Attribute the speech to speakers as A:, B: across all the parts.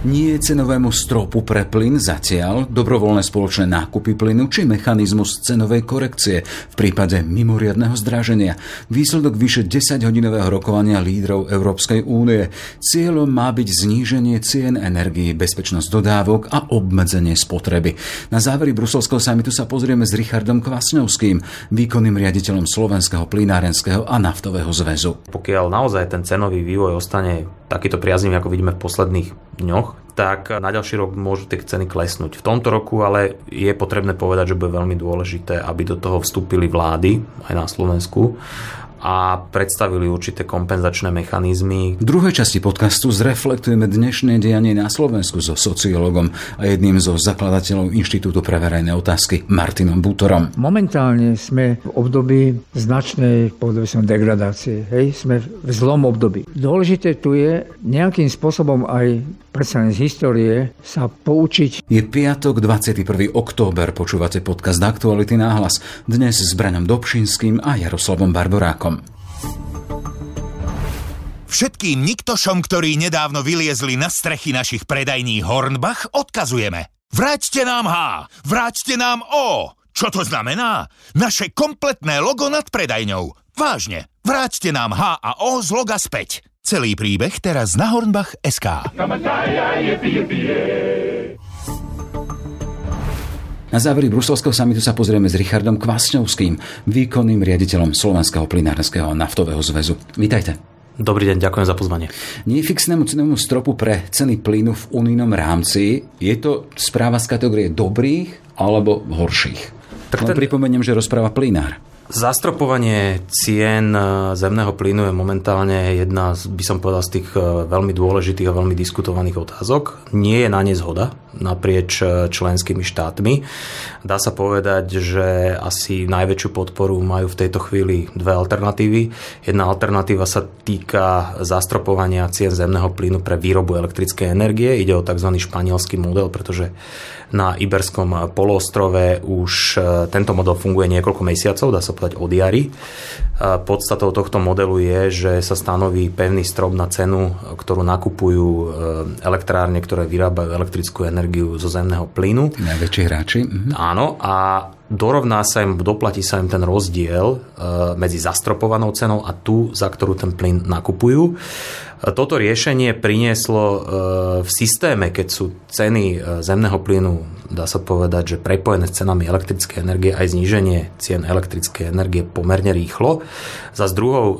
A: Nie cenovému stropu pre plyn zatiaľ, dobrovoľné spoločné nákupy plynu či mechanizmus cenovej korekcie v prípade mimoriadného zdraženia. Výsledok vyše 10-hodinového rokovania lídrov Európskej únie. Cieľom má byť zníženie cien energii, bezpečnosť dodávok a obmedzenie spotreby. Na závery bruselského samitu sa pozrieme s Richardom Kvasňovským, výkonným riaditeľom Slovenského plynárenského a naftového zväzu.
B: Pokiaľ naozaj ten cenový vývoj ostane takýto priaznivý, ako vidíme v posledných dňoch, tak na ďalší rok môžu tie ceny klesnúť. V tomto roku ale je potrebné povedať, že bude veľmi dôležité, aby do toho vstúpili vlády aj na Slovensku a predstavili určité kompenzačné mechanizmy.
A: V druhej časti podcastu zreflektujeme dnešné dianie na Slovensku so sociológom a jedným zo zakladateľov Inštitútu pre verejné otázky Martinom Butorom.
C: Momentálne sme v období značnej povedal som, degradácie. Hej? Sme v zlom období. Dôležité tu je nejakým spôsobom aj predsa z histórie sa poučiť.
A: Je piatok 21. október, počúvate podcast Aktuality náhlas. Dnes s Brenom Dobšinským a Jaroslavom Barborákom.
D: Všetkým niktošom, ktorí nedávno vyliezli na strechy našich predajní Hornbach, odkazujeme. Vráťte nám H, vráťte nám O. Čo to znamená? Naše kompletné logo nad predajňou. Vážne, vráťte nám H a O z loga späť. Celý príbeh teraz na Hornbach SK.
A: Na závery bruselského samitu sa pozrieme s Richardom Kvasňovským, výkonným riaditeľom Slovenského plinárenského naftového zväzu. Vítajte.
B: Dobrý deň, ďakujem za pozvanie.
A: Nie fixnému cenovému stropu pre ceny plynu v unijnom rámci je to správa z kategórie dobrých alebo horších. Tak ten... pripomeniem, že rozpráva plynár.
B: Zastropovanie cien e, zemného plynu je momentálne jedna, by som povedal, z tých e, veľmi dôležitých a veľmi diskutovaných otázok. Nie je na ne zhoda naprieč e, členskými štátmi. Dá sa povedať, že asi najväčšiu podporu majú v tejto chvíli dve alternatívy. Jedna alternatíva sa týka zastropovania cien zemného plynu pre výrobu elektrickej energie. Ide o tzv. španielský model, pretože na Iberskom poloostrove už tento model funguje niekoľko mesiacov, dá sa povedať od jary. Podstatou tohto modelu je, že sa stanoví pevný strop na cenu, ktorú nakupujú e, elektrárne, ktoré vyrábajú elektrickú energiu zo zemného plynu.
A: Tí najväčší hráči. Mhm.
B: Áno, a dorovná sa im, doplatí sa im ten rozdiel e, medzi zastropovanou cenou a tú, za ktorú ten plyn nakupujú. Toto riešenie prinieslo e, v systéme, keď sú ceny zemného plynu dá sa povedať, že prepojené s cenami elektrickej energie aj zníženie cien elektrickej energie pomerne rýchlo. Za z druhou e,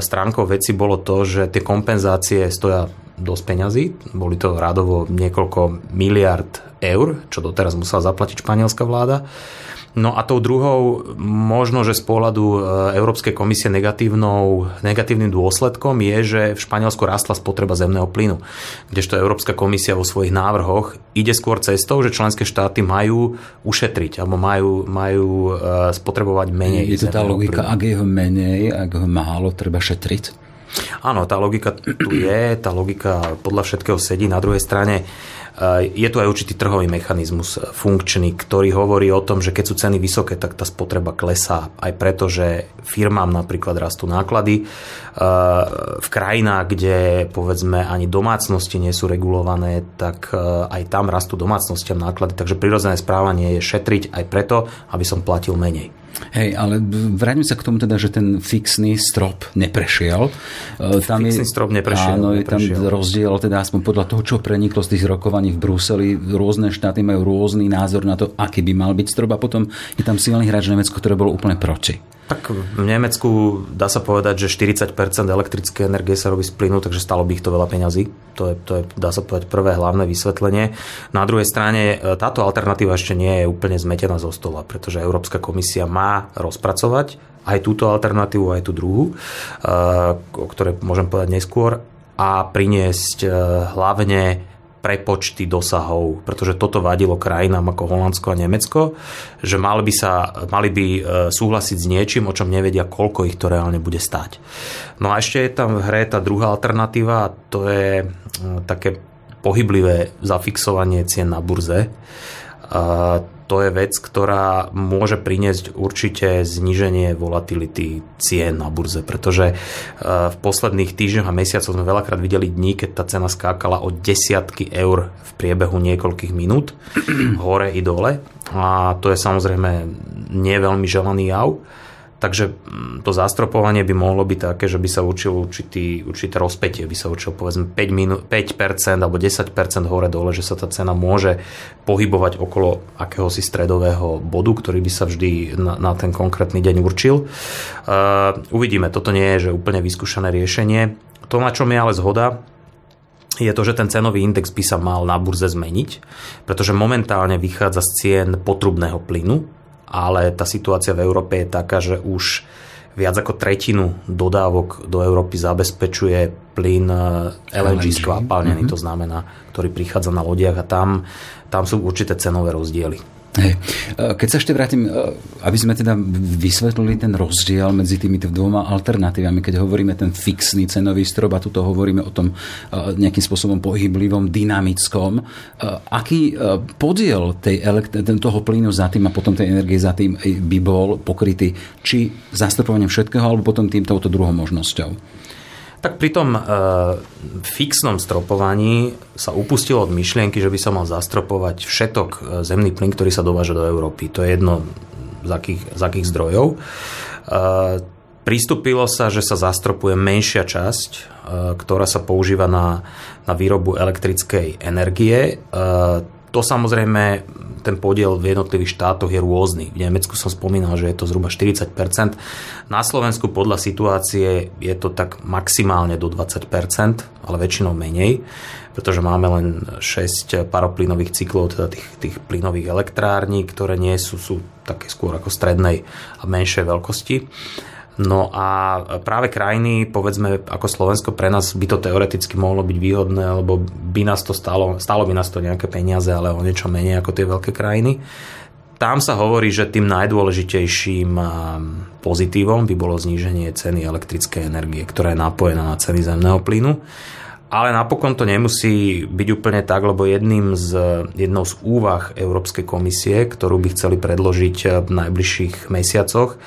B: stránkou veci bolo to, že tie kompenzácie stoja dosť peňazí. Boli to rádovo niekoľko miliard eur, čo doteraz musela zaplatiť španielská vláda. No a tou druhou, možno, že z pohľadu e, Európskej komisie negatívnym dôsledkom je, že v Španielsku rastla spotreba zemného plynu. Kdežto Európska komisia vo svojich návrhoch ide skôr cestou, že členské štáty majú ušetriť alebo majú, majú e, spotrebovať menej.
A: Je to tá logika, plynu. ak je ho menej, ak ho málo, treba šetriť?
B: Áno, tá logika tu je, tá logika podľa všetkého sedí. Na druhej strane Eh, je tu aj určitý trhový mechanizmus funkčný, ktorý hovorí o tom, že keď sú ceny vysoké, tak tá spotreba klesá. Aj preto, že firmám napríklad rastú náklady. Eh, v krajinách, kde povedzme ani domácnosti nie sú regulované, tak aj tam rastú domácnostiam náklady. Takže prirodzené správanie je šetriť aj preto, aby som platil menej.
A: Hej, ale vráťme sa k tomu teda, že ten fixný strop neprešiel.
B: E, tam fixný je, strop neprešiel.
A: Áno, je tam rozdiel, teda aspoň podľa toho, čo preniklo z tých rokovaní v Bruseli. Rôzne štáty majú rôzny názor na to, aký by mal byť strop a potom je tam silný hráč Nemecko, ktoré bolo úplne proti.
B: Tak v Nemecku dá sa povedať, že 40% elektrické energie sa robí z plynu, takže stalo by ich to veľa peňazí. To je, to je, dá sa povedať, prvé hlavné vysvetlenie. Na druhej strane, e, táto alternatíva ešte nie je úplne zmetená zo stola, pretože Európska komisia má rozpracovať aj túto alternatívu, aj tú druhú, e, o ktorej môžem povedať neskôr, a priniesť e, hlavne prepočty dosahov, pretože toto vadilo krajinám ako Holandsko a Nemecko, že mali by, sa, mali by e, súhlasiť s niečím, o čom nevedia, koľko ich to reálne bude stať. No a ešte je tam v hre tá druhá alternatíva, to je e, také pohyblivé zafixovanie cien na burze. To je vec, ktorá môže priniesť určite zníženie volatility cien na burze, pretože v posledných týždňoch a mesiacoch sme veľakrát videli dní, keď tá cena skákala o desiatky eur v priebehu niekoľkých minút, hore i dole. A to je samozrejme nie veľmi želaný jav. Takže mm, to zastropovanie by mohlo byť také, že by sa určil určitý, určité rozpetie, by sa určil povedzme 5, minu, 5% alebo 10% hore dole, že sa tá cena môže pohybovať okolo akéhosi stredového bodu, ktorý by sa vždy na, na ten konkrétny deň určil. Uh, uvidíme, toto nie je že úplne vyskúšané riešenie. To, na čom je ale zhoda, je to, že ten cenový index by sa mal na burze zmeniť, pretože momentálne vychádza z cien potrubného plynu, ale tá situácia v Európe je taká, že už viac ako tretinu dodávok do Európy zabezpečuje plyn eh, LNG, LNG. skvapalnený, mm-hmm. to znamená, ktorý prichádza na lodiach a tam, tam sú určité cenové rozdiely.
A: Hej. Keď sa ešte vrátim, aby sme teda vysvetlili ten rozdiel medzi týmito dvoma alternatívami, keď hovoríme ten fixný cenový strop a tuto hovoríme o tom nejakým spôsobom pohyblivom, dynamickom, aký podiel tej elekt- toho plynu za tým a potom tej energie za tým by bol pokrytý či zastropovaním všetkého, alebo potom týmto druhou možnosťou?
B: Tak pri tom e, fixnom stropovaní sa upustilo od myšlienky, že by sa mal zastropovať všetok e, zemný plyn, ktorý sa dováža do Európy. To je jedno z akých, z akých zdrojov. E, pristúpilo sa, že sa zastropuje menšia časť, e, ktorá sa používa na, na výrobu elektrickej energie. To samozrejme, ten podiel v jednotlivých štátoch je rôzny. V Nemecku som spomínal, že je to zhruba 40%. Na Slovensku podľa situácie je to tak maximálne do 20%, ale väčšinou menej, pretože máme len 6 paroplynových cyklov, teda tých, tých plynových elektrární, ktoré nie sú, sú také skôr ako strednej a menšej veľkosti. No a práve krajiny, povedzme ako Slovensko, pre nás by to teoreticky mohlo byť výhodné, lebo by nás to stalo, stalo by nás to nejaké peniaze, ale o niečo menej ako tie veľké krajiny. Tam sa hovorí, že tým najdôležitejším pozitívom by bolo zníženie ceny elektrickej energie, ktorá je napojená na ceny zemného plynu. Ale napokon to nemusí byť úplne tak, lebo jedným z, jednou z úvah Európskej komisie, ktorú by chceli predložiť v najbližších mesiacoch,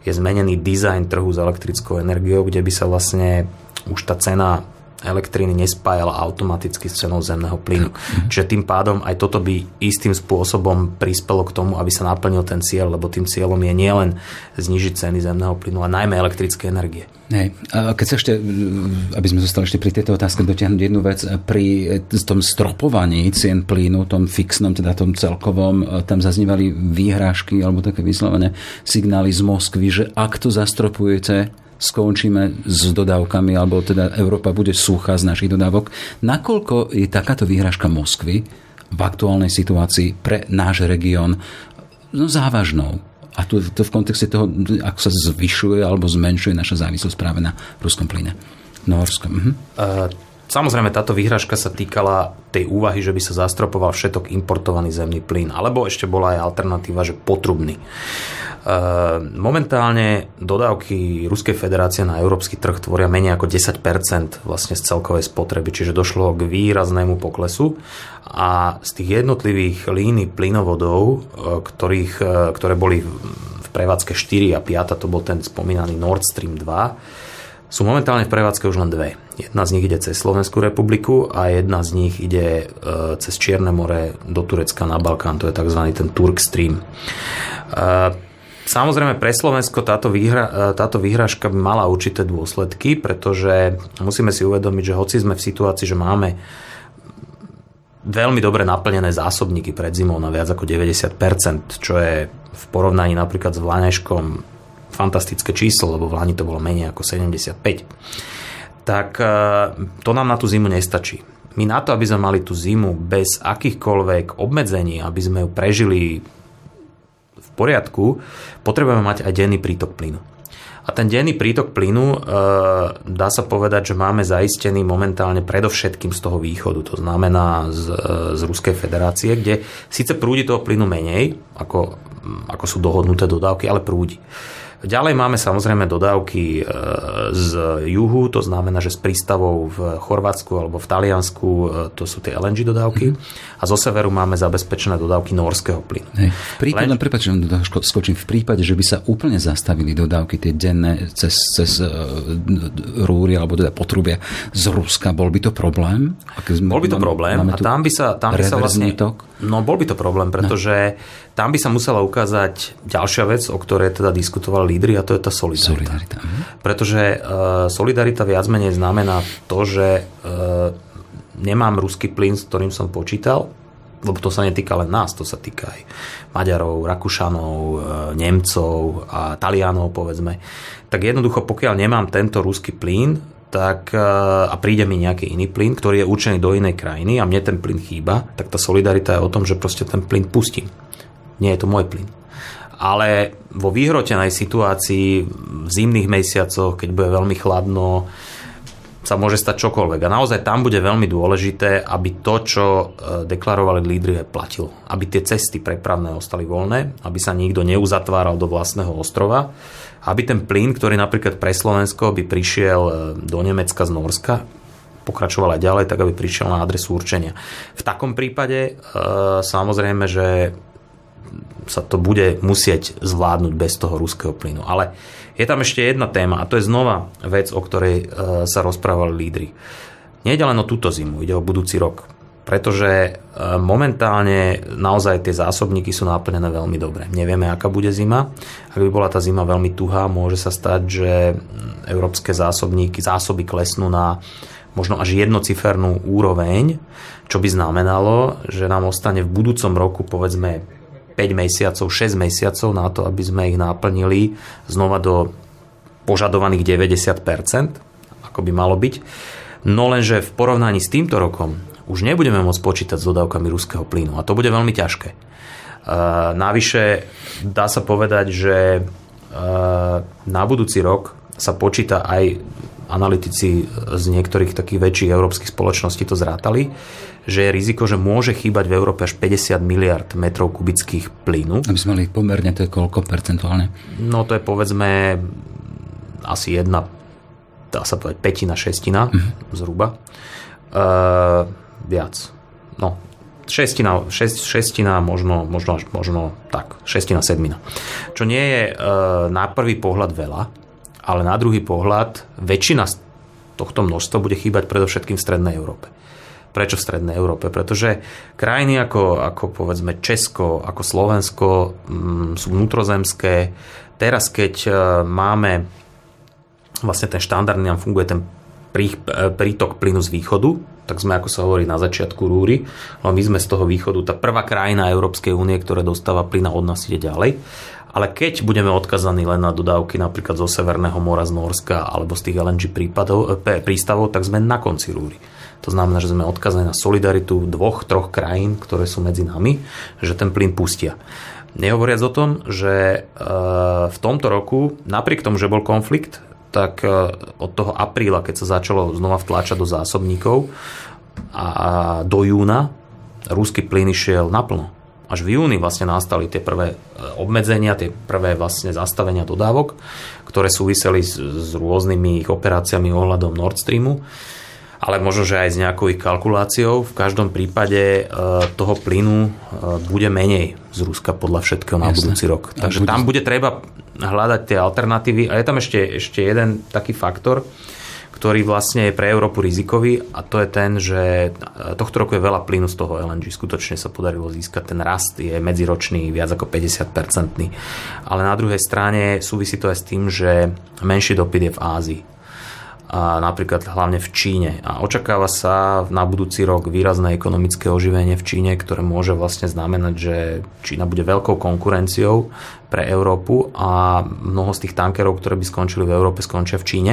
B: je zmenený dizajn trhu s elektrickou energiou, kde by sa vlastne už tá cena elektriny nespájala automaticky s cenou zemného plynu. Mm-hmm. Čiže tým pádom aj toto by istým spôsobom prispelo k tomu, aby sa naplnil ten cieľ, lebo tým cieľom je nielen znižiť ceny zemného plynu, ale najmä elektrické energie.
A: Hej. A keď sa ešte, aby sme zostali ešte pri tejto otázke, dotiahnuť jednu vec, pri tom stropovaní cien plynu, tom fixnom, teda tom celkovom, tam zaznívali výhrážky alebo také vyslovené signály z Moskvy, že ak to zastropujete, skončíme s dodávkami, alebo teda Európa bude suchá z našich dodávok. Nakoľko je takáto výhražka Moskvy v aktuálnej situácii pre náš región no, závažnou? A to, to v kontexte toho, ako sa zvyšuje alebo zmenšuje naša závislosť práve na ruskom plyne. Nohorskom. Mhm.
B: Uh, Samozrejme, táto výhražka sa týkala tej úvahy, že by sa zastropoval všetok importovaný zemný plyn, alebo ešte bola aj alternatíva, že potrubný. Ehm, momentálne dodávky Ruskej federácie na európsky trh tvoria menej ako 10% vlastne z celkovej spotreby, čiže došlo k výraznému poklesu a z tých jednotlivých líny plynovodov, e, ktorých, e, ktoré boli v prevádzke 4 a 5, to bol ten spomínaný Nord Stream 2, sú momentálne v prevádzke už len dve. Jedna z nich ide cez Slovenskú republiku a jedna z nich ide cez Čierne more do Turecka na Balkán, to je tzv. ten Turk Stream. Samozrejme pre Slovensko táto, výhra, e, táto výhražka mala určité dôsledky, pretože musíme si uvedomiť, že hoci sme v situácii, že máme veľmi dobre naplnené zásobníky pred zimou na viac ako 90%, čo je v porovnaní napríklad s Vlaneškom fantastické číslo, lebo v Lani to bolo menej ako 75, tak e, to nám na tú zimu nestačí. My na to, aby sme mali tú zimu bez akýchkoľvek obmedzení, aby sme ju prežili poriadku, potrebujeme mať aj denný prítok plynu. A ten denný prítok plynu, e, dá sa povedať, že máme zaistený momentálne predovšetkým z toho východu, to znamená z, e, z Ruskej federácie, kde síce prúdi toho plynu menej, ako, ako sú dohodnuté dodávky, ale prúdi. Ďalej máme samozrejme dodávky e, z juhu, to znamená, že z prístavov v Chorvátsku alebo v Taliansku e, to sú tie LNG dodávky mm. a zo severu máme zabezpečené dodávky norského plynu.
A: Hej. V prípade, Len... prepáč, skočím, v prípade, že by sa úplne zastavili dodávky tie denné cez, cez uh, rúry alebo teda potrubia z Ruska, bol by to problém?
B: Bol by to problém a tam by sa, tam by sa vlastne... Tok? No bol by to problém, pretože no tam by sa musela ukázať ďalšia vec, o ktorej teda diskutovali lídry a to je tá solidarita. solidarita. Pretože uh, solidarita viac menej znamená to, že uh, nemám ruský plyn, s ktorým som počítal, lebo to sa netýka len nás, to sa týka aj Maďarov, Rakúšanov, e, Nemcov a Talianov, povedzme. Tak jednoducho, pokiaľ nemám tento ruský plyn, tak, a príde mi nejaký iný plyn, ktorý je určený do inej krajiny a mne ten plyn chýba, tak tá solidarita je o tom, že proste ten plyn pustím nie je to môj plyn. Ale vo vyhrotenej situácii v zimných mesiacoch, keď bude veľmi chladno, sa môže stať čokoľvek. A naozaj tam bude veľmi dôležité, aby to, čo e, deklarovali lídry, platilo. Aby tie cesty prepravné ostali voľné, aby sa nikto neuzatváral do vlastného ostrova, aby ten plyn, ktorý napríklad pre Slovensko by prišiel e, do Nemecka z Norska, pokračoval ďalej, tak aby prišiel na adresu určenia. V takom prípade e, samozrejme, že sa to bude musieť zvládnuť bez toho ruského plynu. Ale je tam ešte jedna téma a to je znova vec, o ktorej e, sa rozprávali lídry. Nejde len o túto zimu, ide o budúci rok. Pretože e, momentálne naozaj tie zásobníky sú naplnené veľmi dobre. Nevieme, aká bude zima. Ak by bola tá zima veľmi tuhá, môže sa stať, že európske zásobníky, zásoby klesnú na možno až jednocifernú úroveň, čo by znamenalo, že nám ostane v budúcom roku povedzme 5 mesiacov, 6 mesiacov na to, aby sme ich naplnili znova do požadovaných 90%, ako by malo byť. No lenže v porovnaní s týmto rokom už nebudeme môcť počítať s dodávkami ruského plynu a to bude veľmi ťažké. Uh, navyše dá sa povedať, že uh, na budúci rok sa počíta aj analytici z niektorých takých väčších európskych spoločností to zrátali, že je riziko, že môže chýbať v Európe až 50 miliard metrov kubických plynu.
A: Aby sme mali pomerne, to je koľko percentuálne?
B: No to je povedzme asi jedna, dá sa povedať, petina, šestina mm-hmm. zhruba. E, viac. No, šestina, šest, šestina možno, možno, možno tak, šestina, sedmina. Čo nie je e, na prvý pohľad veľa, ale na druhý pohľad väčšina z tohto množstva bude chýbať predovšetkým v Strednej Európe. Prečo v Strednej Európe? Pretože krajiny ako, ako povedzme Česko, ako Slovensko m, mm, sú vnútrozemské. Teraz, keď e, máme vlastne ten štandardný, nám funguje ten prí, e, prítok plynu z východu, tak sme, ako sa hovorí, na začiatku rúry, ale my sme z toho východu tá prvá krajina Európskej únie, ktorá dostáva plyn a od nás ide ďalej. Ale keď budeme odkazaní len na dodávky napríklad zo Severného mora, z Norska alebo z tých LNG prípadov, e, prístavov, tak sme na konci rúry. To znamená, že sme odkazaní na solidaritu dvoch, troch krajín, ktoré sú medzi nami, že ten plyn pustia. Nehovoriac o tom, že e, v tomto roku, napriek tomu, že bol konflikt, tak e, od toho apríla, keď sa začalo znova vtláčať do zásobníkov a do júna, ruský plyn išiel naplno. Až v júni vlastne nastali tie prvé e, obmedzenia, tie prvé vlastne zastavenia dodávok, ktoré súviseli s, s rôznymi ich operáciami ohľadom Nord Streamu ale možno, že aj s nejakou kalkuláciou. V každom prípade e, toho plynu e, bude menej z Ruska podľa všetkého na Jasne. budúci rok. Takže bude... tam bude treba hľadať tie alternatívy. A je tam ešte, ešte jeden taký faktor, ktorý vlastne je pre Európu rizikový a to je ten, že tohto roku je veľa plynu z toho LNG. Skutočne sa podarilo získať. Ten rast je medziročný viac ako 50-percentný. Ale na druhej strane súvisí to aj s tým, že menší dopyt je v Ázii a napríklad hlavne v Číne. A očakáva sa na budúci rok výrazné ekonomické oživenie v Číne, ktoré môže vlastne znamenať, že Čína bude veľkou konkurenciou pre Európu a mnoho z tých tankerov, ktoré by skončili v Európe, skončia v Číne.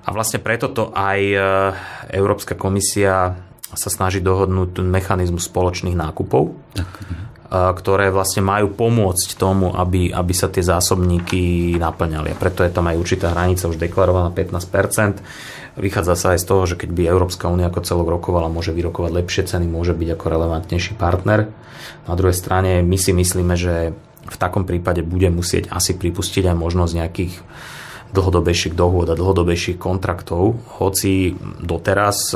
B: A vlastne preto to aj e, Európska komisia sa snaží dohodnúť mechanizmus spoločných nákupov. Tak ktoré vlastne majú pomôcť tomu, aby, aby sa tie zásobníky naplňali. A preto je tam aj určitá hranica už deklarovaná 15%. Vychádza sa aj z toho, že keď by Európska únia ako celok rokovala, môže vyrokovať lepšie ceny, môže byť ako relevantnejší partner. Na druhej strane my si myslíme, že v takom prípade bude musieť asi pripustiť aj možnosť nejakých dlhodobejších dohôd a dlhodobejších kontraktov, hoci doteraz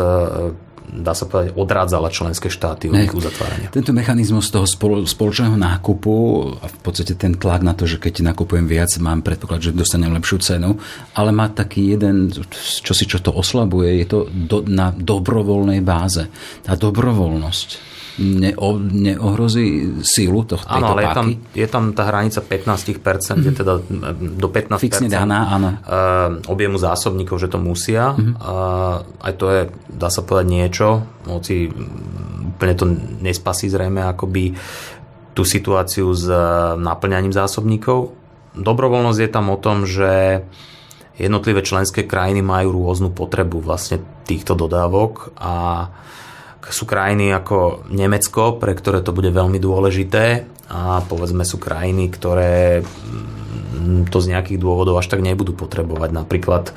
B: dá sa povedať, odrádzala členské štáty od ich uzatvárania.
A: Tento mechanizmus toho spoločného nákupu a v podstate ten tlak na to, že keď nakupujem viac, mám predpoklad, že dostanem lepšiu cenu, ale má taký jeden, čo si čo to oslabuje, je to do, na dobrovoľnej báze. Tá dobrovoľnosť neo, neohrozí sílu tohto
B: Áno, ale je tam, je tam tá hranica 15%, mm-hmm. je teda do 15%
A: Fixne daná, áno. Uh,
B: objemu zásobníkov, že to musia. Mm-hmm. Uh, aj to je, dá sa povedať, niečo, hoci úplne to nespasí zrejme akoby tú situáciu s naplňaním zásobníkov. Dobrovoľnosť je tam o tom, že jednotlivé členské krajiny majú rôznu potrebu vlastne týchto dodávok a sú krajiny ako Nemecko, pre ktoré to bude veľmi dôležité a povedzme sú krajiny, ktoré mm, to z nejakých dôvodov až tak nebudú potrebovať. Napríklad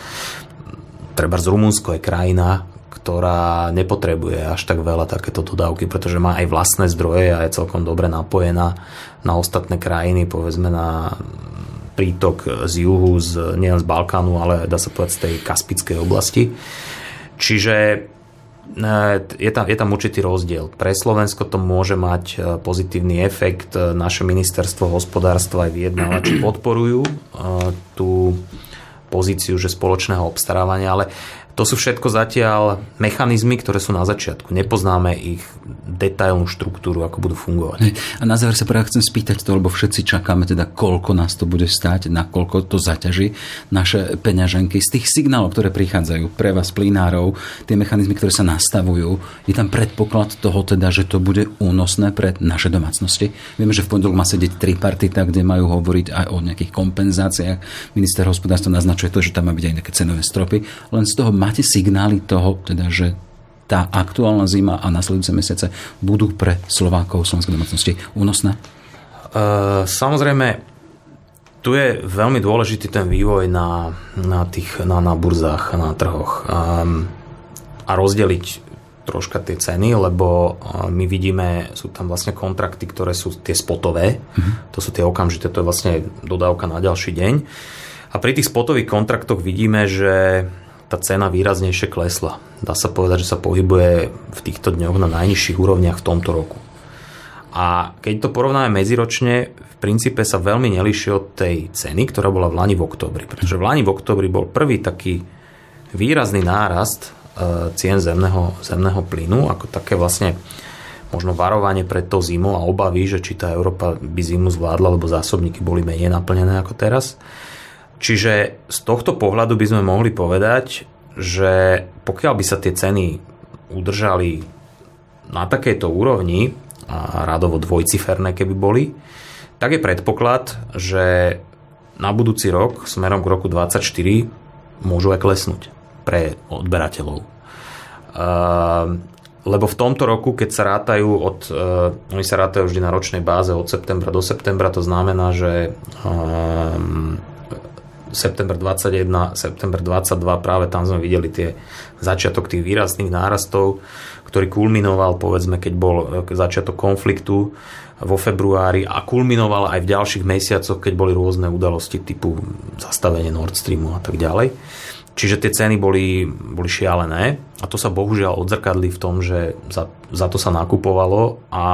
B: treba z Rumunsko je krajina, ktorá nepotrebuje až tak veľa takéto dodávky, pretože má aj vlastné zdroje a je celkom dobre napojená na ostatné krajiny, povedzme na prítok z juhu, z, nielen z Balkánu, ale dá sa povedať z tej Kaspickej oblasti. Čiže je tam, je tam určitý rozdiel. Pre Slovensko to môže mať e, pozitívny efekt. E, naše ministerstvo hospodárstva aj vyjednávači podporujú e, tú pozíciu, že spoločného obstarávania, ale to sú všetko zatiaľ mechanizmy, ktoré sú na začiatku. Nepoznáme ich detailnú štruktúru, ako budú fungovať.
A: A na záver sa práve chcem spýtať to, lebo všetci čakáme teda, koľko nás to bude stáť, nakoľko to zaťaží naše peňaženky. Z tých signálov, ktoré prichádzajú pre vás, plinárov, tie mechanizmy, ktoré sa nastavujú, je tam predpoklad toho teda, že to bude únosné pre naše domácnosti. Vieme, že v pondelok má sedieť tripartita, kde majú hovoriť aj o nejakých kompenzáciách. Minister hospodárstva naznačuje to, že tam má byť aj nejaké cenové stropy. Len z toho máte signály toho, teda, že tá aktuálna zima a nasledujúce mesiace budú pre Slovákov slovenskej domácnosti únosné?
B: Uh, samozrejme, tu je veľmi dôležitý ten vývoj na, na, tých, na, na burzách, na trhoch um, a rozdeliť troška tie ceny, lebo my vidíme, sú tam vlastne kontrakty, ktoré sú tie spotové, mm-hmm. to sú tie okamžité, to je vlastne dodávka na ďalší deň. A pri tých spotových kontraktoch vidíme, že tá cena výraznejšie klesla. Dá sa povedať, že sa pohybuje v týchto dňoch na najnižších úrovniach v tomto roku. A keď to porovnáme medziročne, v princípe sa veľmi neliší od tej ceny, ktorá bola v Lani v oktobri. Pretože v Lani v oktobri bol prvý taký výrazný nárast e, cien zemného, zemného plynu, ako také vlastne možno varovanie pred tou zimou a obavy, že či tá Európa by zimu zvládla, lebo zásobníky boli menej naplnené ako teraz. Čiže z tohto pohľadu by sme mohli povedať, že pokiaľ by sa tie ceny udržali na takejto úrovni, a radovo dvojciferné keby boli, tak je predpoklad, že na budúci rok, smerom k roku 2024, môžu aj klesnúť pre odberateľov. Lebo v tomto roku, keď sa rátajú od, uh, oni sa rátajú vždy na ročnej báze od septembra do septembra, to znamená, že uh, september 21, september 22, práve tam sme videli tie začiatok tých výrazných nárastov, ktorý kulminoval, povedzme, keď bol e, začiatok konfliktu vo februári a kulminoval aj v ďalších mesiacoch, keď boli rôzne udalosti typu zastavenie Nord Streamu a tak ďalej. Čiže tie ceny boli, boli šialené a to sa bohužiaľ odzrkadli v tom, že za, za to sa nakupovalo a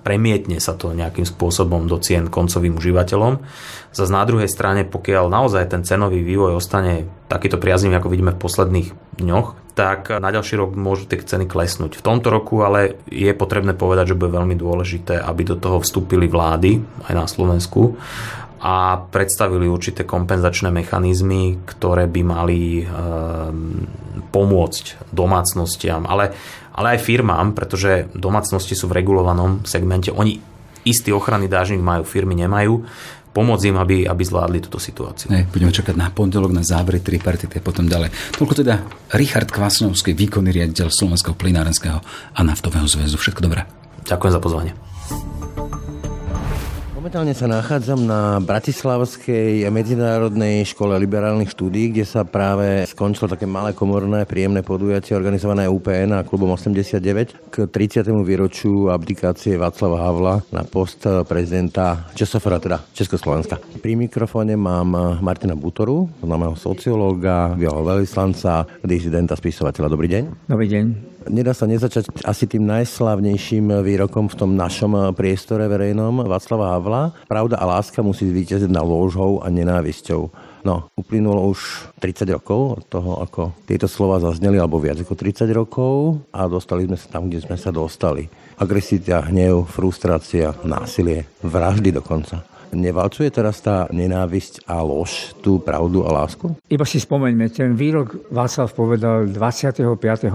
B: premietne sa to nejakým spôsobom do cien koncovým užívateľom. Zas na druhej strane, pokiaľ naozaj ten cenový vývoj ostane takýto priaznivý, ako vidíme v posledných dňoch, tak na ďalší rok môžu tie ceny klesnúť. V tomto roku ale je potrebné povedať, že bude veľmi dôležité, aby do toho vstúpili vlády aj na Slovensku a predstavili určité kompenzačné mechanizmy, ktoré by mali e, pomôcť domácnostiam, ale ale aj firmám, pretože domácnosti sú v regulovanom segmente. Oni istý ochranný dážnik majú, firmy nemajú pomôcť im, aby, aby zvládli túto situáciu.
A: Ne, budeme čakať na pondelok na závery tripartity a potom ďalej. Toľko teda Richard Kvasnovský, výkonný riaditeľ Slovenského plinárenského a naftového zväzu. Všetko dobré.
B: Ďakujem za pozvanie.
E: Momentálne sa nachádzam na Bratislavskej medzinárodnej škole liberálnych štúdí, kde sa práve skončilo také malé komorné príjemné podujatie organizované UPN a klubom 89 k 30. výročiu abdikácie Václava Havla na post prezidenta Československá, teda Československa. Pri mikrofóne mám Martina Butoru, známeho sociológa, veľvyslanca, disidenta, spisovateľa. Dobrý deň.
C: Dobrý deň.
E: Nedá sa nezačať asi tým najslavnejším výrokom v tom našom priestore verejnom Václava Havla. Pravda a láska musí zvýťaziť na lôžou a nenávisťou. No, uplynulo už 30 rokov od toho, ako tieto slova zazneli, alebo viac ako 30 rokov a dostali sme sa tam, kde sme sa dostali. Agresivita, hnev, frustrácia, násilie, vraždy dokonca. Nevalcuje teraz tá nenávisť a lož tú pravdu a lásku?
C: Iba si spomeňme, ten výrok Václav povedal 25.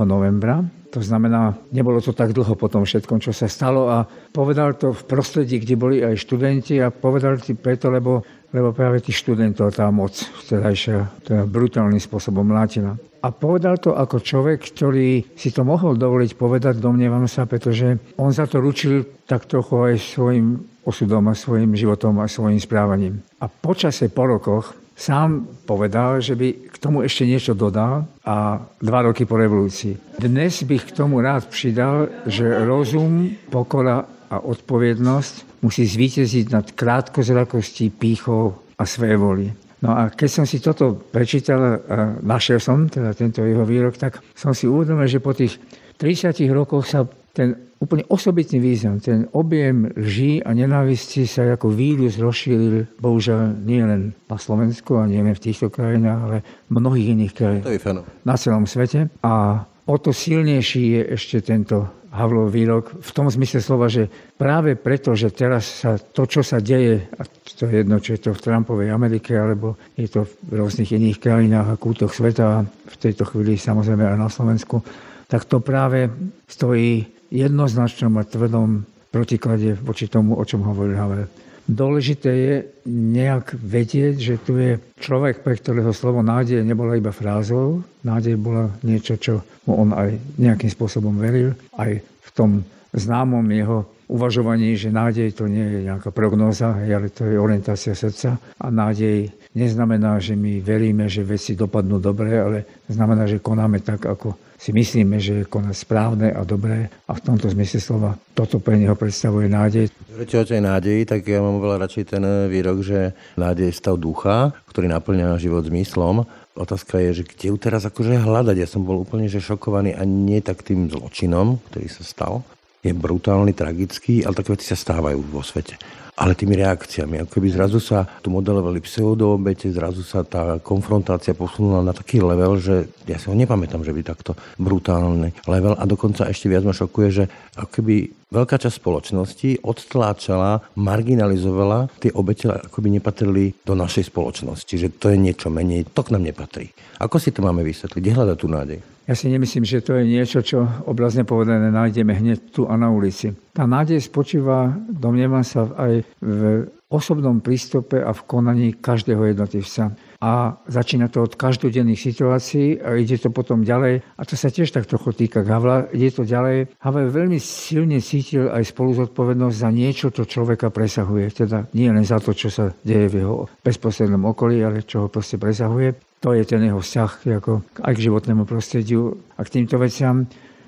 C: novembra, to znamená, nebolo to tak dlho po tom všetkom, čo sa stalo a povedal to v prostredí, kde boli aj študenti a povedal to preto, lebo, lebo práve tých študentov tá moc vtedajšia teda brutálnym spôsobom mlátila. A povedal to ako človek, ktorý si to mohol dovoliť povedať, domnievam sa, pretože on za to ručil tak trochu aj svojim osudom a svojim životom a svojim správaním. A počase po rokoch sám povedal, že by k tomu ešte niečo dodal a dva roky po revolúcii. Dnes bych k tomu rád pridal, že rozum, pokora a odpovednosť musí zvíťaziť nad krátkozrakostí, pýchou a voli. No a keď som si toto prečítal našiel som teda tento jeho výrok, tak som si uvedomil, že po tých 30 rokoch sa ten úplne osobitný význam, ten objem lží a nenávisti sa ako vírus rozšíril, bohužiaľ nie len na Slovensku a nie len v týchto krajinách, ale v mnohých iných krajinách na celom svete. A o to silnejší je ešte tento Havlov výrok v tom zmysle slova, že práve preto, že teraz sa to, čo sa deje, a to je jedno, či je to v Trumpovej Amerike, alebo je to v rôznych iných krajinách a kútoch sveta, v tejto chvíli samozrejme aj na Slovensku, tak to práve stojí jednoznačnom a tvrdom protiklade voči tomu, o čom hovoril Havel. Dôležité je nejak vedieť, že tu je človek, pre ktorého slovo nádej nebola iba frázou, nádej bola niečo, čo on aj nejakým spôsobom veril, aj v tom známom jeho uvažovaní, že nádej to nie je nejaká prognóza, ale to je orientácia srdca a nádej neznamená, že my veríme, že veci dopadnú dobre, ale znamená, že konáme tak, ako si myslíme, že je konať správne a dobré a v tomto zmysle slova toto pre neho predstavuje nádej.
E: Hovoríte o tej nádeji, tak ja mám oveľa radšej ten výrok, že nádej je stav ducha, ktorý naplňa život zmyslom. Otázka je, že kde ju teraz akože hľadať. Ja som bol úplne že šokovaný a nie tak tým zločinom, ktorý sa stal. Je brutálny, tragický, ale také veci sa stávajú vo svete ale tými reakciami. Ako keby zrazu sa tu modelovali pseudoobete, zrazu sa tá konfrontácia posunula na taký level, že ja si ho nepamätám, že by takto brutálny level a dokonca ešte viac ma šokuje, že ako keby veľká časť spoločnosti odtláčala, marginalizovala tie obete, ako by nepatrili do našej spoločnosti. Čiže to je niečo menej, to k nám nepatrí. Ako si to máme vysvetliť? Kde hľadať tú nádej?
C: Ja si nemyslím, že to je niečo, čo obrazne povedané nájdeme hneď tu a na ulici. Tá nádej spočíva, domnievam sa, aj v osobnom prístupe a v konaní každého jednotlivca. A začína to od každodenných situácií a ide to potom ďalej. A to sa tiež tak trochu týka Havla. Ide to ďalej. Havel veľmi silne cítil aj spolu zodpovednosť za niečo, čo človeka presahuje. Teda nie len za to, čo sa deje v jeho bezprostrednom okolí, ale čo ho proste presahuje. To je ten jeho vzťah ako aj k životnému prostrediu a k týmto veciam.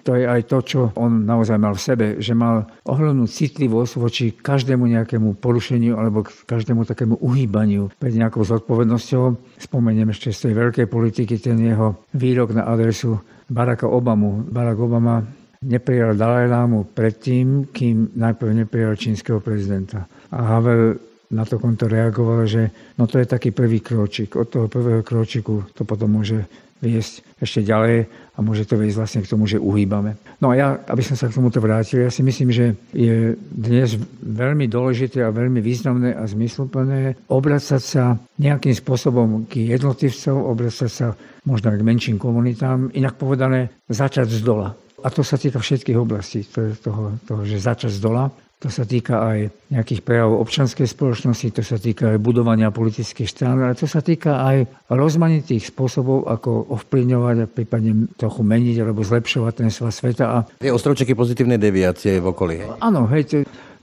C: To je aj to, čo on naozaj mal v sebe, že mal ohromnú citlivosť voči každému nejakému porušeniu alebo každému takému uhýbaniu pred nejakou zodpovednosťou. Spomeniem ešte z tej veľkej politiky ten jeho výrok na adresu Baracka Obamu. Barack Obama neprijal Dalajlámu predtým, kým najprv neprijal čínskeho prezidenta. A Havel na to konto reagoval, že no to je taký prvý kročík. Od toho prvého kročiku to potom môže viesť ešte ďalej a môže to viesť vlastne k tomu, že uhýbame. No a ja, aby som sa k tomuto vrátil, ja si myslím, že je dnes veľmi dôležité a veľmi významné a zmysluplné obracať sa nejakým spôsobom k jednotlivcom, obracať sa možno k menším komunitám, inak povedané začať z dola. A to sa týka všetkých oblastí, to je toho, toho, že začať z dola. To sa týka aj nejakých prejavov občanskej spoločnosti, to sa týka aj budovania politických strán, ale to sa týka aj rozmanitých spôsobov, ako ovplyvňovať a prípadne trochu meniť alebo zlepšovať ten svoj sveta. A...
E: Je ostrovčeky pozitívnej deviácie v okolí.
C: Áno, hej, to,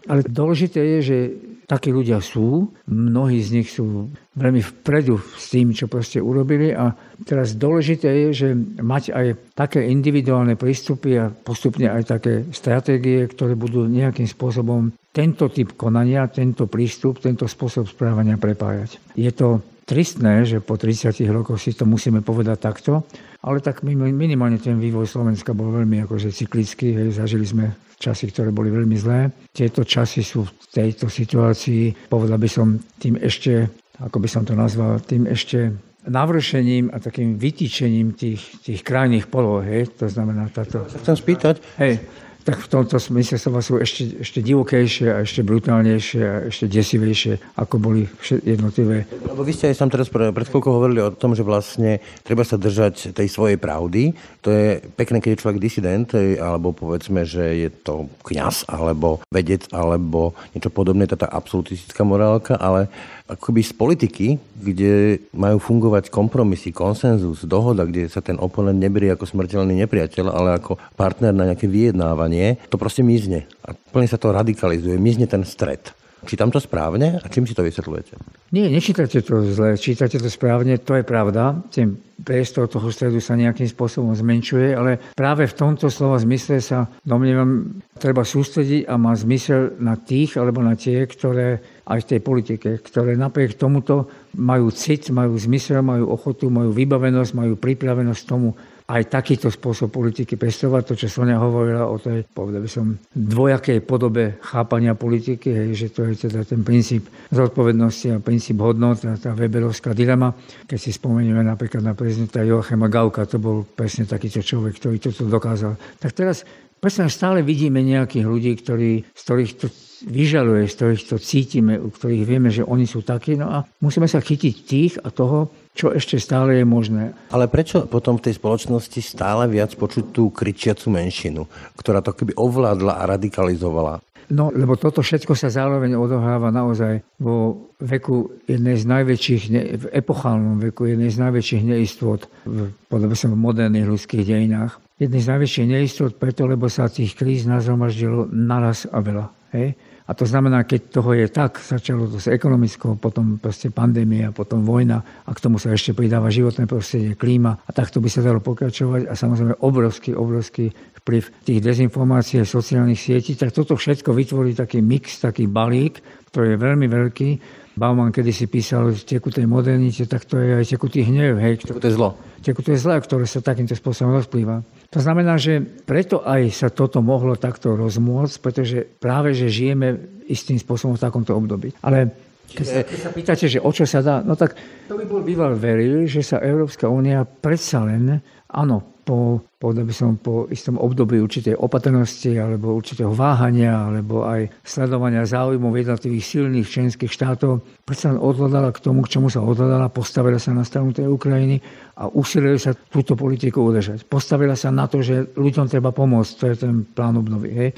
C: Ale dôležité je, že takí ľudia sú, mnohí z nich sú veľmi vpredu s tým, čo proste urobili a teraz dôležité je, že mať aj také individuálne prístupy a postupne aj také stratégie, ktoré budú nejakým spôsobom tento typ konania, tento prístup, tento spôsob správania prepájať. Je to tristné, že po 30 rokoch si to musíme povedať takto, ale tak minimálne ten vývoj Slovenska bol veľmi akože cyklický, hej, zažili sme časy, ktoré boli veľmi zlé. Tieto časy sú v tejto situácii, povedal by som, tým ešte, ako by som to nazval, tým ešte navršením a takým vytýčením tých, tých krajných poloh, hej, to znamená táto...
E: Chcem spýtať,
C: hej, tak v tomto smysle sa sú ešte, ešte divokejšie a ešte brutálnejšie a ešte desivejšie, ako boli jednotlivé.
E: Lebo vy ste aj sám teraz pred chvíľkou hovorili o tom, že vlastne treba sa držať tej svojej pravdy. To je pekné, keď je človek disident, alebo povedzme, že je to kňaz, alebo vedec, alebo niečo podobné, tá absolutistická morálka, ale akoby z politiky, kde majú fungovať kompromisy, konsenzus, dohoda, kde sa ten oponent neberie ako smrteľný nepriateľ, ale ako partner na nejaké vyjednávanie, to proste mizne. A plne sa to radikalizuje, mizne ten stred. Čítam to správne a čím si to vysvetľujete?
C: Nie, nečítate to zle, čítate to správne, to je pravda. Ten priestor toho stredu sa nejakým spôsobom zmenšuje, ale práve v tomto slova zmysle sa domnievam, treba sústrediť a má zmysel na tých alebo na tie, ktoré aj v tej politike, ktoré napriek tomuto majú cit, majú zmysel, majú ochotu, majú vybavenosť, majú pripravenosť tomu aj takýto spôsob politiky pestovať, to, čo Sonia hovorila o tej, povedal by som, dvojakej podobe chápania politiky, hej, že to je teda ten princíp zodpovednosti a princíp hodnot, a tá Weberovská dilema. Keď si spomenieme napríklad na prezidenta Joachima Gauka, to bol presne takýto človek, ktorý toto dokázal. Tak teraz presne stále vidíme nejakých ľudí, ktorí, z ktorých to vyžaluje, z ktorých to cítime, u ktorých vieme, že oni sú takí. No a musíme sa chytiť tých a toho, čo ešte stále je možné.
E: Ale prečo potom v tej spoločnosti stále viac počuť tú kričiacu menšinu, ktorá to keby ovládla a radikalizovala?
C: No, lebo toto všetko sa zároveň odohráva naozaj vo veku jednej z najväčších, v epochálnom veku jednej z najväčších neistot v podobe som v moderných ľudských dejinách. Jednej z najväčších neistot preto, lebo sa tých kríz nazromaždilo naraz a veľa. Hej? A to znamená, keď toho je tak, začalo to s ekonomickou, potom proste pandémia, potom vojna a k tomu sa ešte pridáva životné prostredie, klíma a takto by sa dalo pokračovať a samozrejme obrovský, obrovský vplyv tých dezinformácií sociálnych sietí, tak toto všetko vytvorí taký mix, taký balík, ktorý je veľmi veľký. Bauman kedy si písal o tekutej modernite, tak to je aj tekutý hnev. Hej,
E: tekuté zlo.
C: Tekuté zlo, ktoré sa takýmto spôsobom rozplýva. To znamená, že preto aj sa toto mohlo takto rozmôcť, pretože práve, že žijeme istým spôsobom v takomto období. Ale keď sa, keď sa pýtate, že o čo sa dá, no tak to by bol býval veril, že sa Európska únia predsa len, áno, po, povedal by som, po istom období určitej opatrnosti alebo určitého váhania alebo aj sledovania záujmov jednotlivých silných členských štátov, predsa len odhľadala k tomu, k čomu sa odhľadala, postavila sa na stranu tej Ukrajiny a usiluje sa túto politiku udržať. Postavila sa na to, že ľuďom treba pomôcť, to je ten plán obnovy. Hej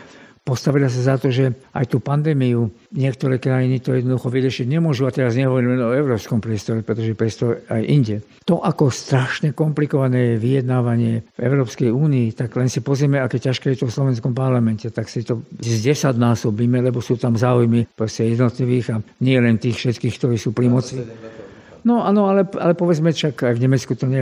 C: postavila sa za to, že aj tú pandémiu niektoré krajiny to jednoducho vyriešiť nemôžu a teraz nehovoríme o európskom priestore, pretože priestor aj inde. To, ako strašne komplikované je vyjednávanie v Európskej únii, tak len si pozrieme, aké ťažké je to v slovenskom parlamente, tak si to z 10 násobíme, lebo sú tam záujmy jednotlivých a nie len tých všetkých, ktorí sú pri moci. No áno, ale, ale povedzme, čak aj v Nemecku to nie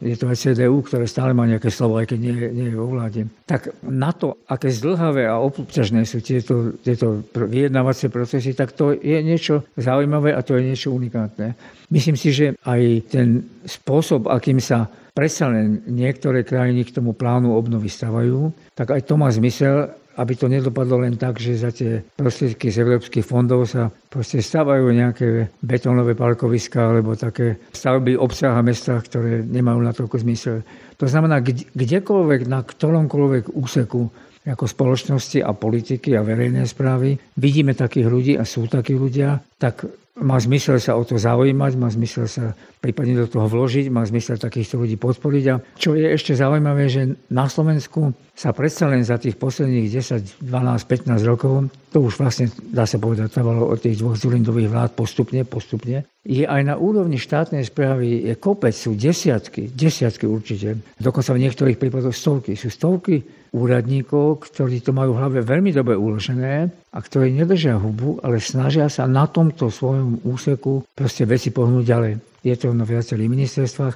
C: je to aj CDU, ktoré stále má nejaké slovo, aj keď nie, nie je vo vláde. Tak na to, aké zdlhavé a obťažné sú tieto, tieto vyjednávacie procesy, tak to je niečo zaujímavé a to je niečo unikátne. Myslím si, že aj ten spôsob, akým sa predsa len niektoré krajiny k tomu plánu obnovy stavajú, tak aj to má zmysel aby to nedopadlo len tak, že za tie prostriedky z európskych fondov sa proste stavajú nejaké betónové parkoviska alebo také stavby obsah a mestách, ktoré nemajú na toľko zmysel. To znamená, kdekoľvek, na ktoromkoľvek úseku ako spoločnosti a politiky a verejné správy, vidíme takých ľudí a sú takí ľudia, tak má zmysel sa o to zaujímať, má zmysel sa prípadne do toho vložiť, má zmysel takýchto ľudí podporiť. A čo je ešte zaujímavé, že na Slovensku sa predsa len za tých posledných 10, 12, 15 rokov, to už vlastne dá sa povedať, trvalo od tých dvoch Zulindových vlád postupne, postupne, je aj na úrovni štátnej správy, je kopec, sú desiatky, desiatky určite, dokonca v niektorých prípadoch stovky. Sú stovky úradníkov, ktorí to majú v hlave veľmi dobre uložené a ktorí nedržia hubu, ale snažia sa na tomto svojom úseku proste veci pohnúť ďalej. Je to na viacerých ministerstvách.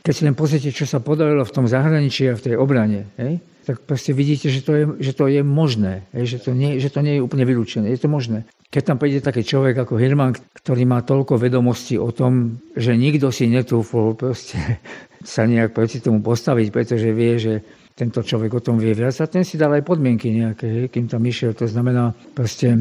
C: Keď si len pozrite, čo sa podarilo v tom zahraničí a v tej obrane, hej, tak proste vidíte, že to je, že to je možné, že, to nie, že to nie je úplne vylúčené. Je to možné. Keď tam príde taký človek ako Hirman, ktorý má toľko vedomostí o tom, že nikto si netúfol proste sa nejak proti tomu postaviť, pretože vie, že tento človek o tom vie viac a ten si dal aj podmienky nejaké, kým tam išiel. To znamená, proste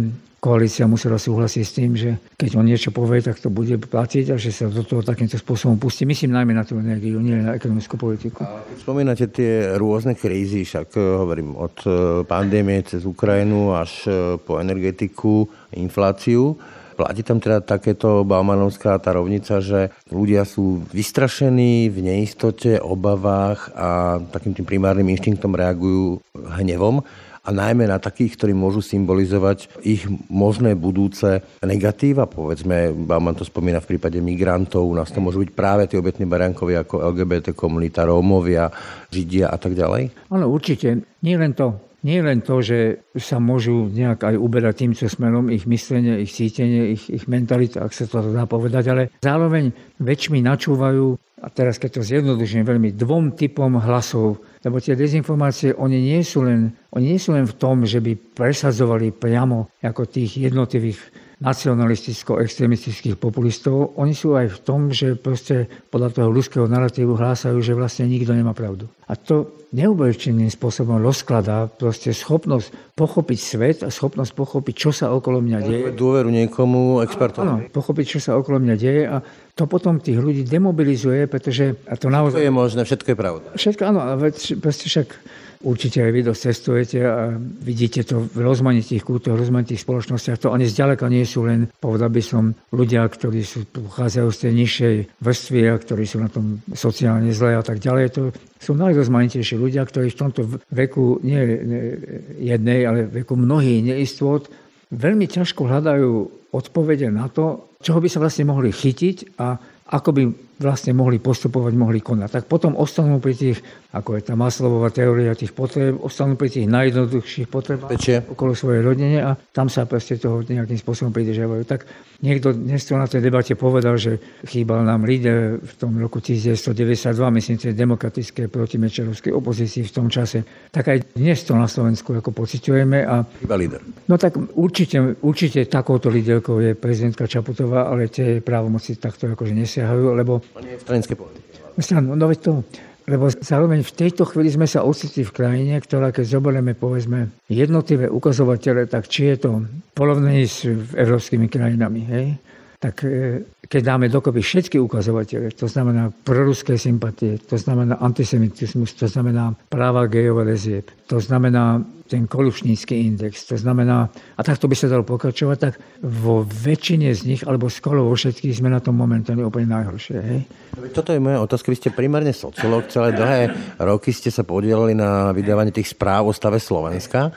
C: koalícia musela súhlasiť s tým, že keď on niečo povie, tak to bude platiť a že sa do toho takýmto spôsobom pustí. Myslím najmä na tú energiu, nie na ekonomickú politiku.
E: Spomínate tie rôzne krízy, však eh, hovorím od eh, pandémie cez Ukrajinu až eh, po energetiku, infláciu, Platí tam teda takéto Baumanovská tá rovnica, že ľudia sú vystrašení v neistote, obavách a takým tým primárnym inštinktom reagujú hnevom a najmä na takých, ktorí môžu symbolizovať ich možné budúce negatíva. Povedzme, Bauman to spomína v prípade migrantov, u nás to môžu byť práve tie obetní bariankovia ako LGBT komunita, Rómovia, Židia a tak ďalej?
C: Áno, určite. Nie len to. Nie len to, že sa môžu nejak aj uberať týmto smerom, ich myslenie, ich cítenie, ich, ich mentalita, ak sa to dá povedať, ale zároveň väčšmi načúvajú, a teraz keď to zjednoduším veľmi, dvom typom hlasov, lebo tie dezinformácie, oni nie sú len, oni nie sú len v tom, že by presadzovali priamo ako tých jednotlivých nacionalisticko-extremistických populistov, oni sú aj v tom, že proste podľa toho ľudského narratívu hlásajú, že vlastne nikto nemá pravdu. A to neuverčeným spôsobom rozkladá proste schopnosť pochopiť svet a schopnosť pochopiť, čo sa okolo mňa deje.
E: Dôveru niekomu, expertom.
C: Áno, pochopiť, čo sa okolo mňa deje a to potom tých ľudí demobilizuje, pretože... A to naozaj...
E: Všetko je možné, všetko je pravda.
C: Všetko, áno, ale proste však Určite aj vy dosť cestujete a vidíte to v rozmanitých kútoch, rozmanitých spoločnostiach. To oni zďaleka nie sú len, povedal by som, ľudia, ktorí sú, pochádzajú z tej nižšej vrstvy a ktorí sú na tom sociálne zle a tak ďalej. To sú najrozmanitejší ľudia, ktorí v tomto veku, nie jednej, ale veku mnohých neistôt, veľmi ťažko hľadajú odpovede na to, čoho by sa vlastne mohli chytiť a ako by vlastne mohli postupovať, mohli konať. Tak potom ostanú pri tých, ako je tá Maslovová teória tých potreb, ostanú pri tých najjednoduchších potrebách
E: Pečie.
C: okolo svojej rodine a tam sa proste toho nejakým spôsobom pridržiavajú. Tak niekto dnes to na tej debate povedal, že chýbal nám líder v tom roku 1992, myslím, tej demokratické protimečerovskej opozícii v tom čase. Tak aj dnes to na Slovensku ako pociťujeme. A,
E: Chýba líder.
C: No tak určite, určite takouto líderkou je prezidentka Čaputová, ale tie právomoci takto akože nesiahajú, lebo
E: Je v stranickej politike.
C: No, no veď to, lebo zároveň v tejto chvíli sme sa ocitli v krajine, ktorá keď zoberieme povedzme jednotlivé ukazovatele, tak či je to porovnaní s európskymi krajinami, hej, tak e, keď dáme dokopy všetky ukazovatele, to znamená proruské sympatie, to znamená antisemitizmus, to znamená práva gejov a lezieb, to znamená ten korupčnícky index, to znamená, a takto by sa dalo pokračovať, tak vo väčšine z nich, alebo skoro vo všetkých sme na tom momentálne úplne najhoršie. Hej?
E: Toto je moja otázka. Vy ste primárne sociológ, celé dlhé roky ste sa podielali na vydávanie tých správ o stave Slovenska.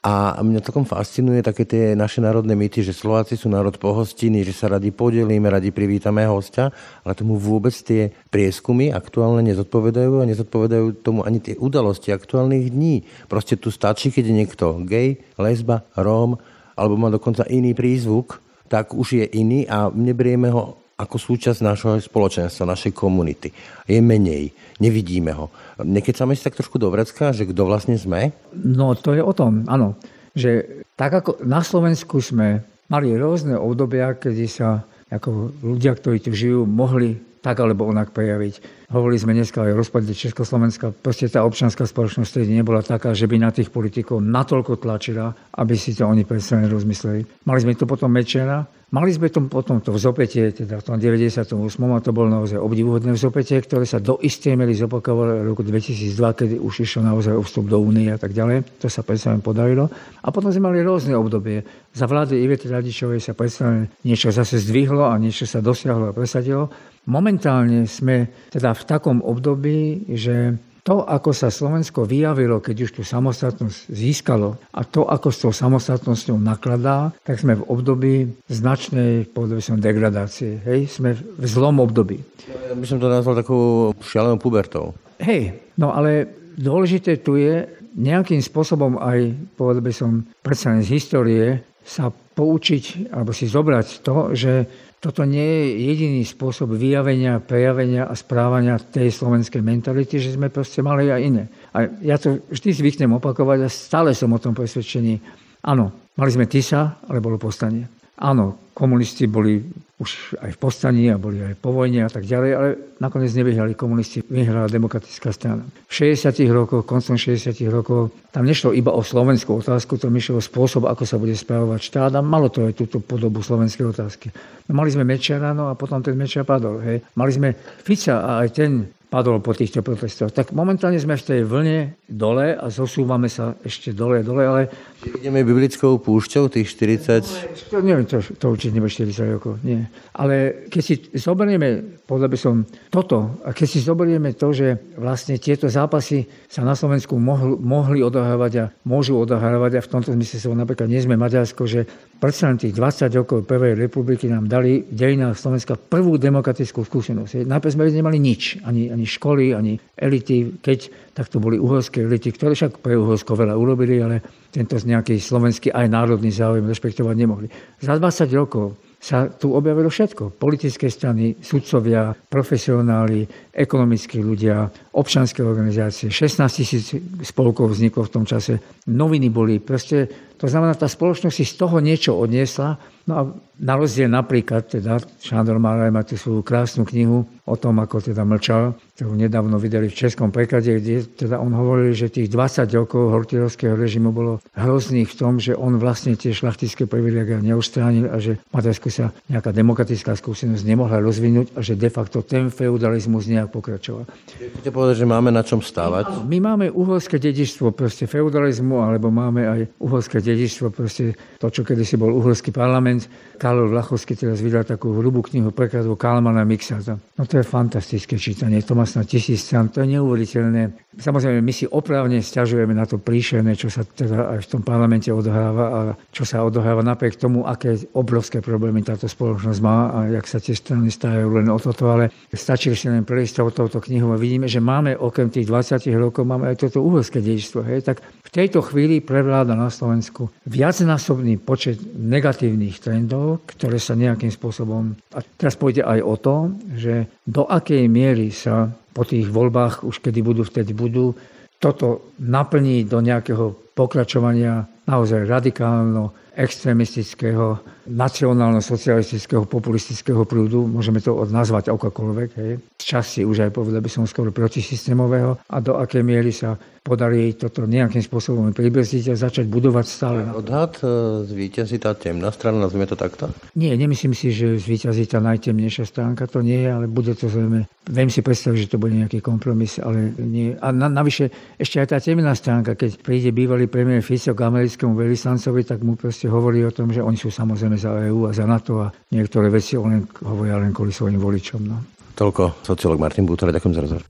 E: A mňa celkom fascinuje také tie naše národné mýty, že Slováci sú národ pohostinný, že sa radi podelíme, radi privítame hostia, ale tomu vôbec tie prieskumy aktuálne nezodpovedajú a nezodpovedajú tomu ani tie udalosti aktuálnych dní. Proste tu stačí, keď je niekto gay, lesba, róm, alebo má dokonca iný prízvuk, tak už je iný a neberieme ho ako súčasť nášho spoločenstva, našej komunity. Je menej, nevidíme ho. Nekecáme si tak trošku do vrecka, že kto vlastne sme?
C: No to je o tom, áno. Že tak ako na Slovensku sme mali rôzne obdobia, kedy sa ako ľudia, ktorí tu žijú, mohli tak alebo onak prejaviť. Hovorili sme dneska aj o rozpade Československa. Proste tá občianská spoločnosť tedy nebola taká, že by na tých politikov natoľko tlačila, aby si to oni predsa rozmysleli. Mali sme to potom Mečera, Mali sme tom potom to vzopetie, teda v tom 98. a to bolo naozaj obdivuhodné vzopetie, ktoré sa do istej miery zopakovalo v roku 2002, kedy už išiel naozaj o vstup do únie a tak ďalej. To sa predsa podarilo. A potom sme mali rôzne obdobie. Za vlády Ivety Radičovej sa predsa niečo zase zdvihlo a niečo sa dosiahlo a presadilo. Momentálne sme teda v takom období, že To, ako sa Slovensko vyjavilo, keď už tú samostatnosť získalo a to, ako s tou samostatnosťou nakladá, tak sme v období značnej, povedal som, degradácie. Hej? Sme v zlom období.
E: Ja by som to nazval takou šialenou pubertou.
C: Hej, no ale dôležité tu je nejakým spôsobom aj, povedal by som, predsa z histórie sa poučiť alebo si zobrať to, že toto nie je jediný spôsob vyjavenia, prejavenia a správania tej slovenskej mentality, že sme proste mali aj iné. A ja to vždy zvyknem opakovať a stále som o tom presvedčení. Áno, mali sme TISA, ale bolo povstanie. Áno, komunisti boli už aj v postaní a boli aj po vojne a tak ďalej, ale nakoniec nevyhrali komunisti, vyhrala demokratická strana. V 60. rokoch, koncom 60. rokov, tam nešlo iba o slovenskú otázku, to myšlo o spôsob, ako sa bude správovať štát a malo to aj túto podobu slovenskej otázky. No, mali sme Mečiara, no a potom ten Mečiar padol. Hej. Mali sme Fica a aj ten padol po týchto protestoch. Tak momentálne sme v tej vlne dole a zosúvame sa ešte dole, dole, ale...
E: Ideme biblickou púšťou tých 40...
C: To, neviem, to, to určite nebude 40 rokov, nie. Ale keď si zoberieme, podľa by som toto, a keď si zoberieme to, že vlastne tieto zápasy sa na Slovensku mohli, mohli odohrávať a môžu odohrávať a v tomto zmysle sa napríklad nie sme Maďarsko, že predsa tých 20 rokov Prvej republiky nám dali v dejinách Slovenska prvú demokratickú skúsenosť. Najprv sme nemali nič, ani, ani školy, ani elity, keď tak to boli uhorské elity, ktoré však pre Uhorsko veľa urobili, ale tento nejaký slovenský aj národný záujem rešpektovať nemohli. Za 20 rokov sa tu objavilo všetko. Politické strany, sudcovia, profesionáli, ekonomickí ľudia, občanské organizácie. 16 tisíc spolkov vzniklo v tom čase. Noviny boli. Proste, to znamená, tá spoločnosť si z toho niečo odniesla. No a na rozdiel napríklad, teda Šándor Máraj má tú svoju krásnu knihu o tom, ako teda mlčal, ktorú nedávno videli v českom preklade, kde teda on hovoril, že tých 20 rokov hortirovského režimu bolo hrozných v tom, že on vlastne tie šlachtické privilegia neustránil a že Maďarsku sa nejaká demokratická skúsenosť nemohla rozvinúť a že de facto ten feudalizmus nejak pokračoval.
E: Chcete povedať, že máme na čom stávať?
C: My máme uhorské dedičstvo proste feudalizmu, alebo máme aj uhorské dedičstvo proste to, čo kedysi bol uhorský parlament. Karol Vlachovský teraz vydal takú hrubú knihu prekladu Kalmana Mixata. No to je fantastické čítanie, to má snad tisíc strán, to je neuveriteľné. Samozrejme, my si opravne stiažujeme na to príšerné, čo sa teda aj v tom parlamente odohráva a čo sa odohráva napriek tomu, aké obrovské problémy táto spoločnosť má a jak sa tie strany stávajú len o toto, ale stačí si len prejsť touto knihu a vidíme, že máme okrem tých 20 rokov máme aj toto uhorské dedičstvo. Tak v tejto chvíli prevláda na Slovensku viacnásobný počet negatívnych trendov, ktoré sa nejakým spôsobom... A teraz pôjde aj o to, že do akej miery sa po tých voľbách, už kedy budú, vtedy budú, toto naplní do nejakého pokračovania naozaj radikálno extrémistického, nacionálno-socialistického, populistického prúdu, môžeme to nazvať akokoľvek, hej. časti už aj povedal by som skoro protisystémového a do akej miery sa podarí toto nejakým spôsobom pribrzdiť a začať budovať stále.
E: Odhad e, zvýťazí tá temná strana, nazvime to takto?
C: Nie, nemyslím si, že zvýťazí tá najtemnejšia stránka, to nie je, ale bude to zrejme, viem si predstaviť, že to bude nejaký kompromis, ale nie. A na, navyše ešte aj tá temná stránka, keď príde bývalý premiér Fico k americkému veľvyslancovi, tak mu proste hovorí o tom, že oni sú samozrejme za EÚ a za NATO a niektoré veci on len hovoria len kvôli svojim voličom. No.
E: Toľko sociolog Martin Bútor, ďakujem za rozhovor.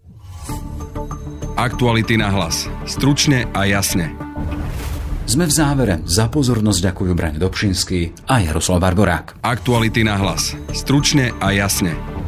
F: Aktuality na hlas. Stručne a jasne.
A: Sme v závere. Za pozornosť ďakujú Braň Dobšinský a Jaroslav Barborák.
F: Aktuality na hlas. Stručne a jasne.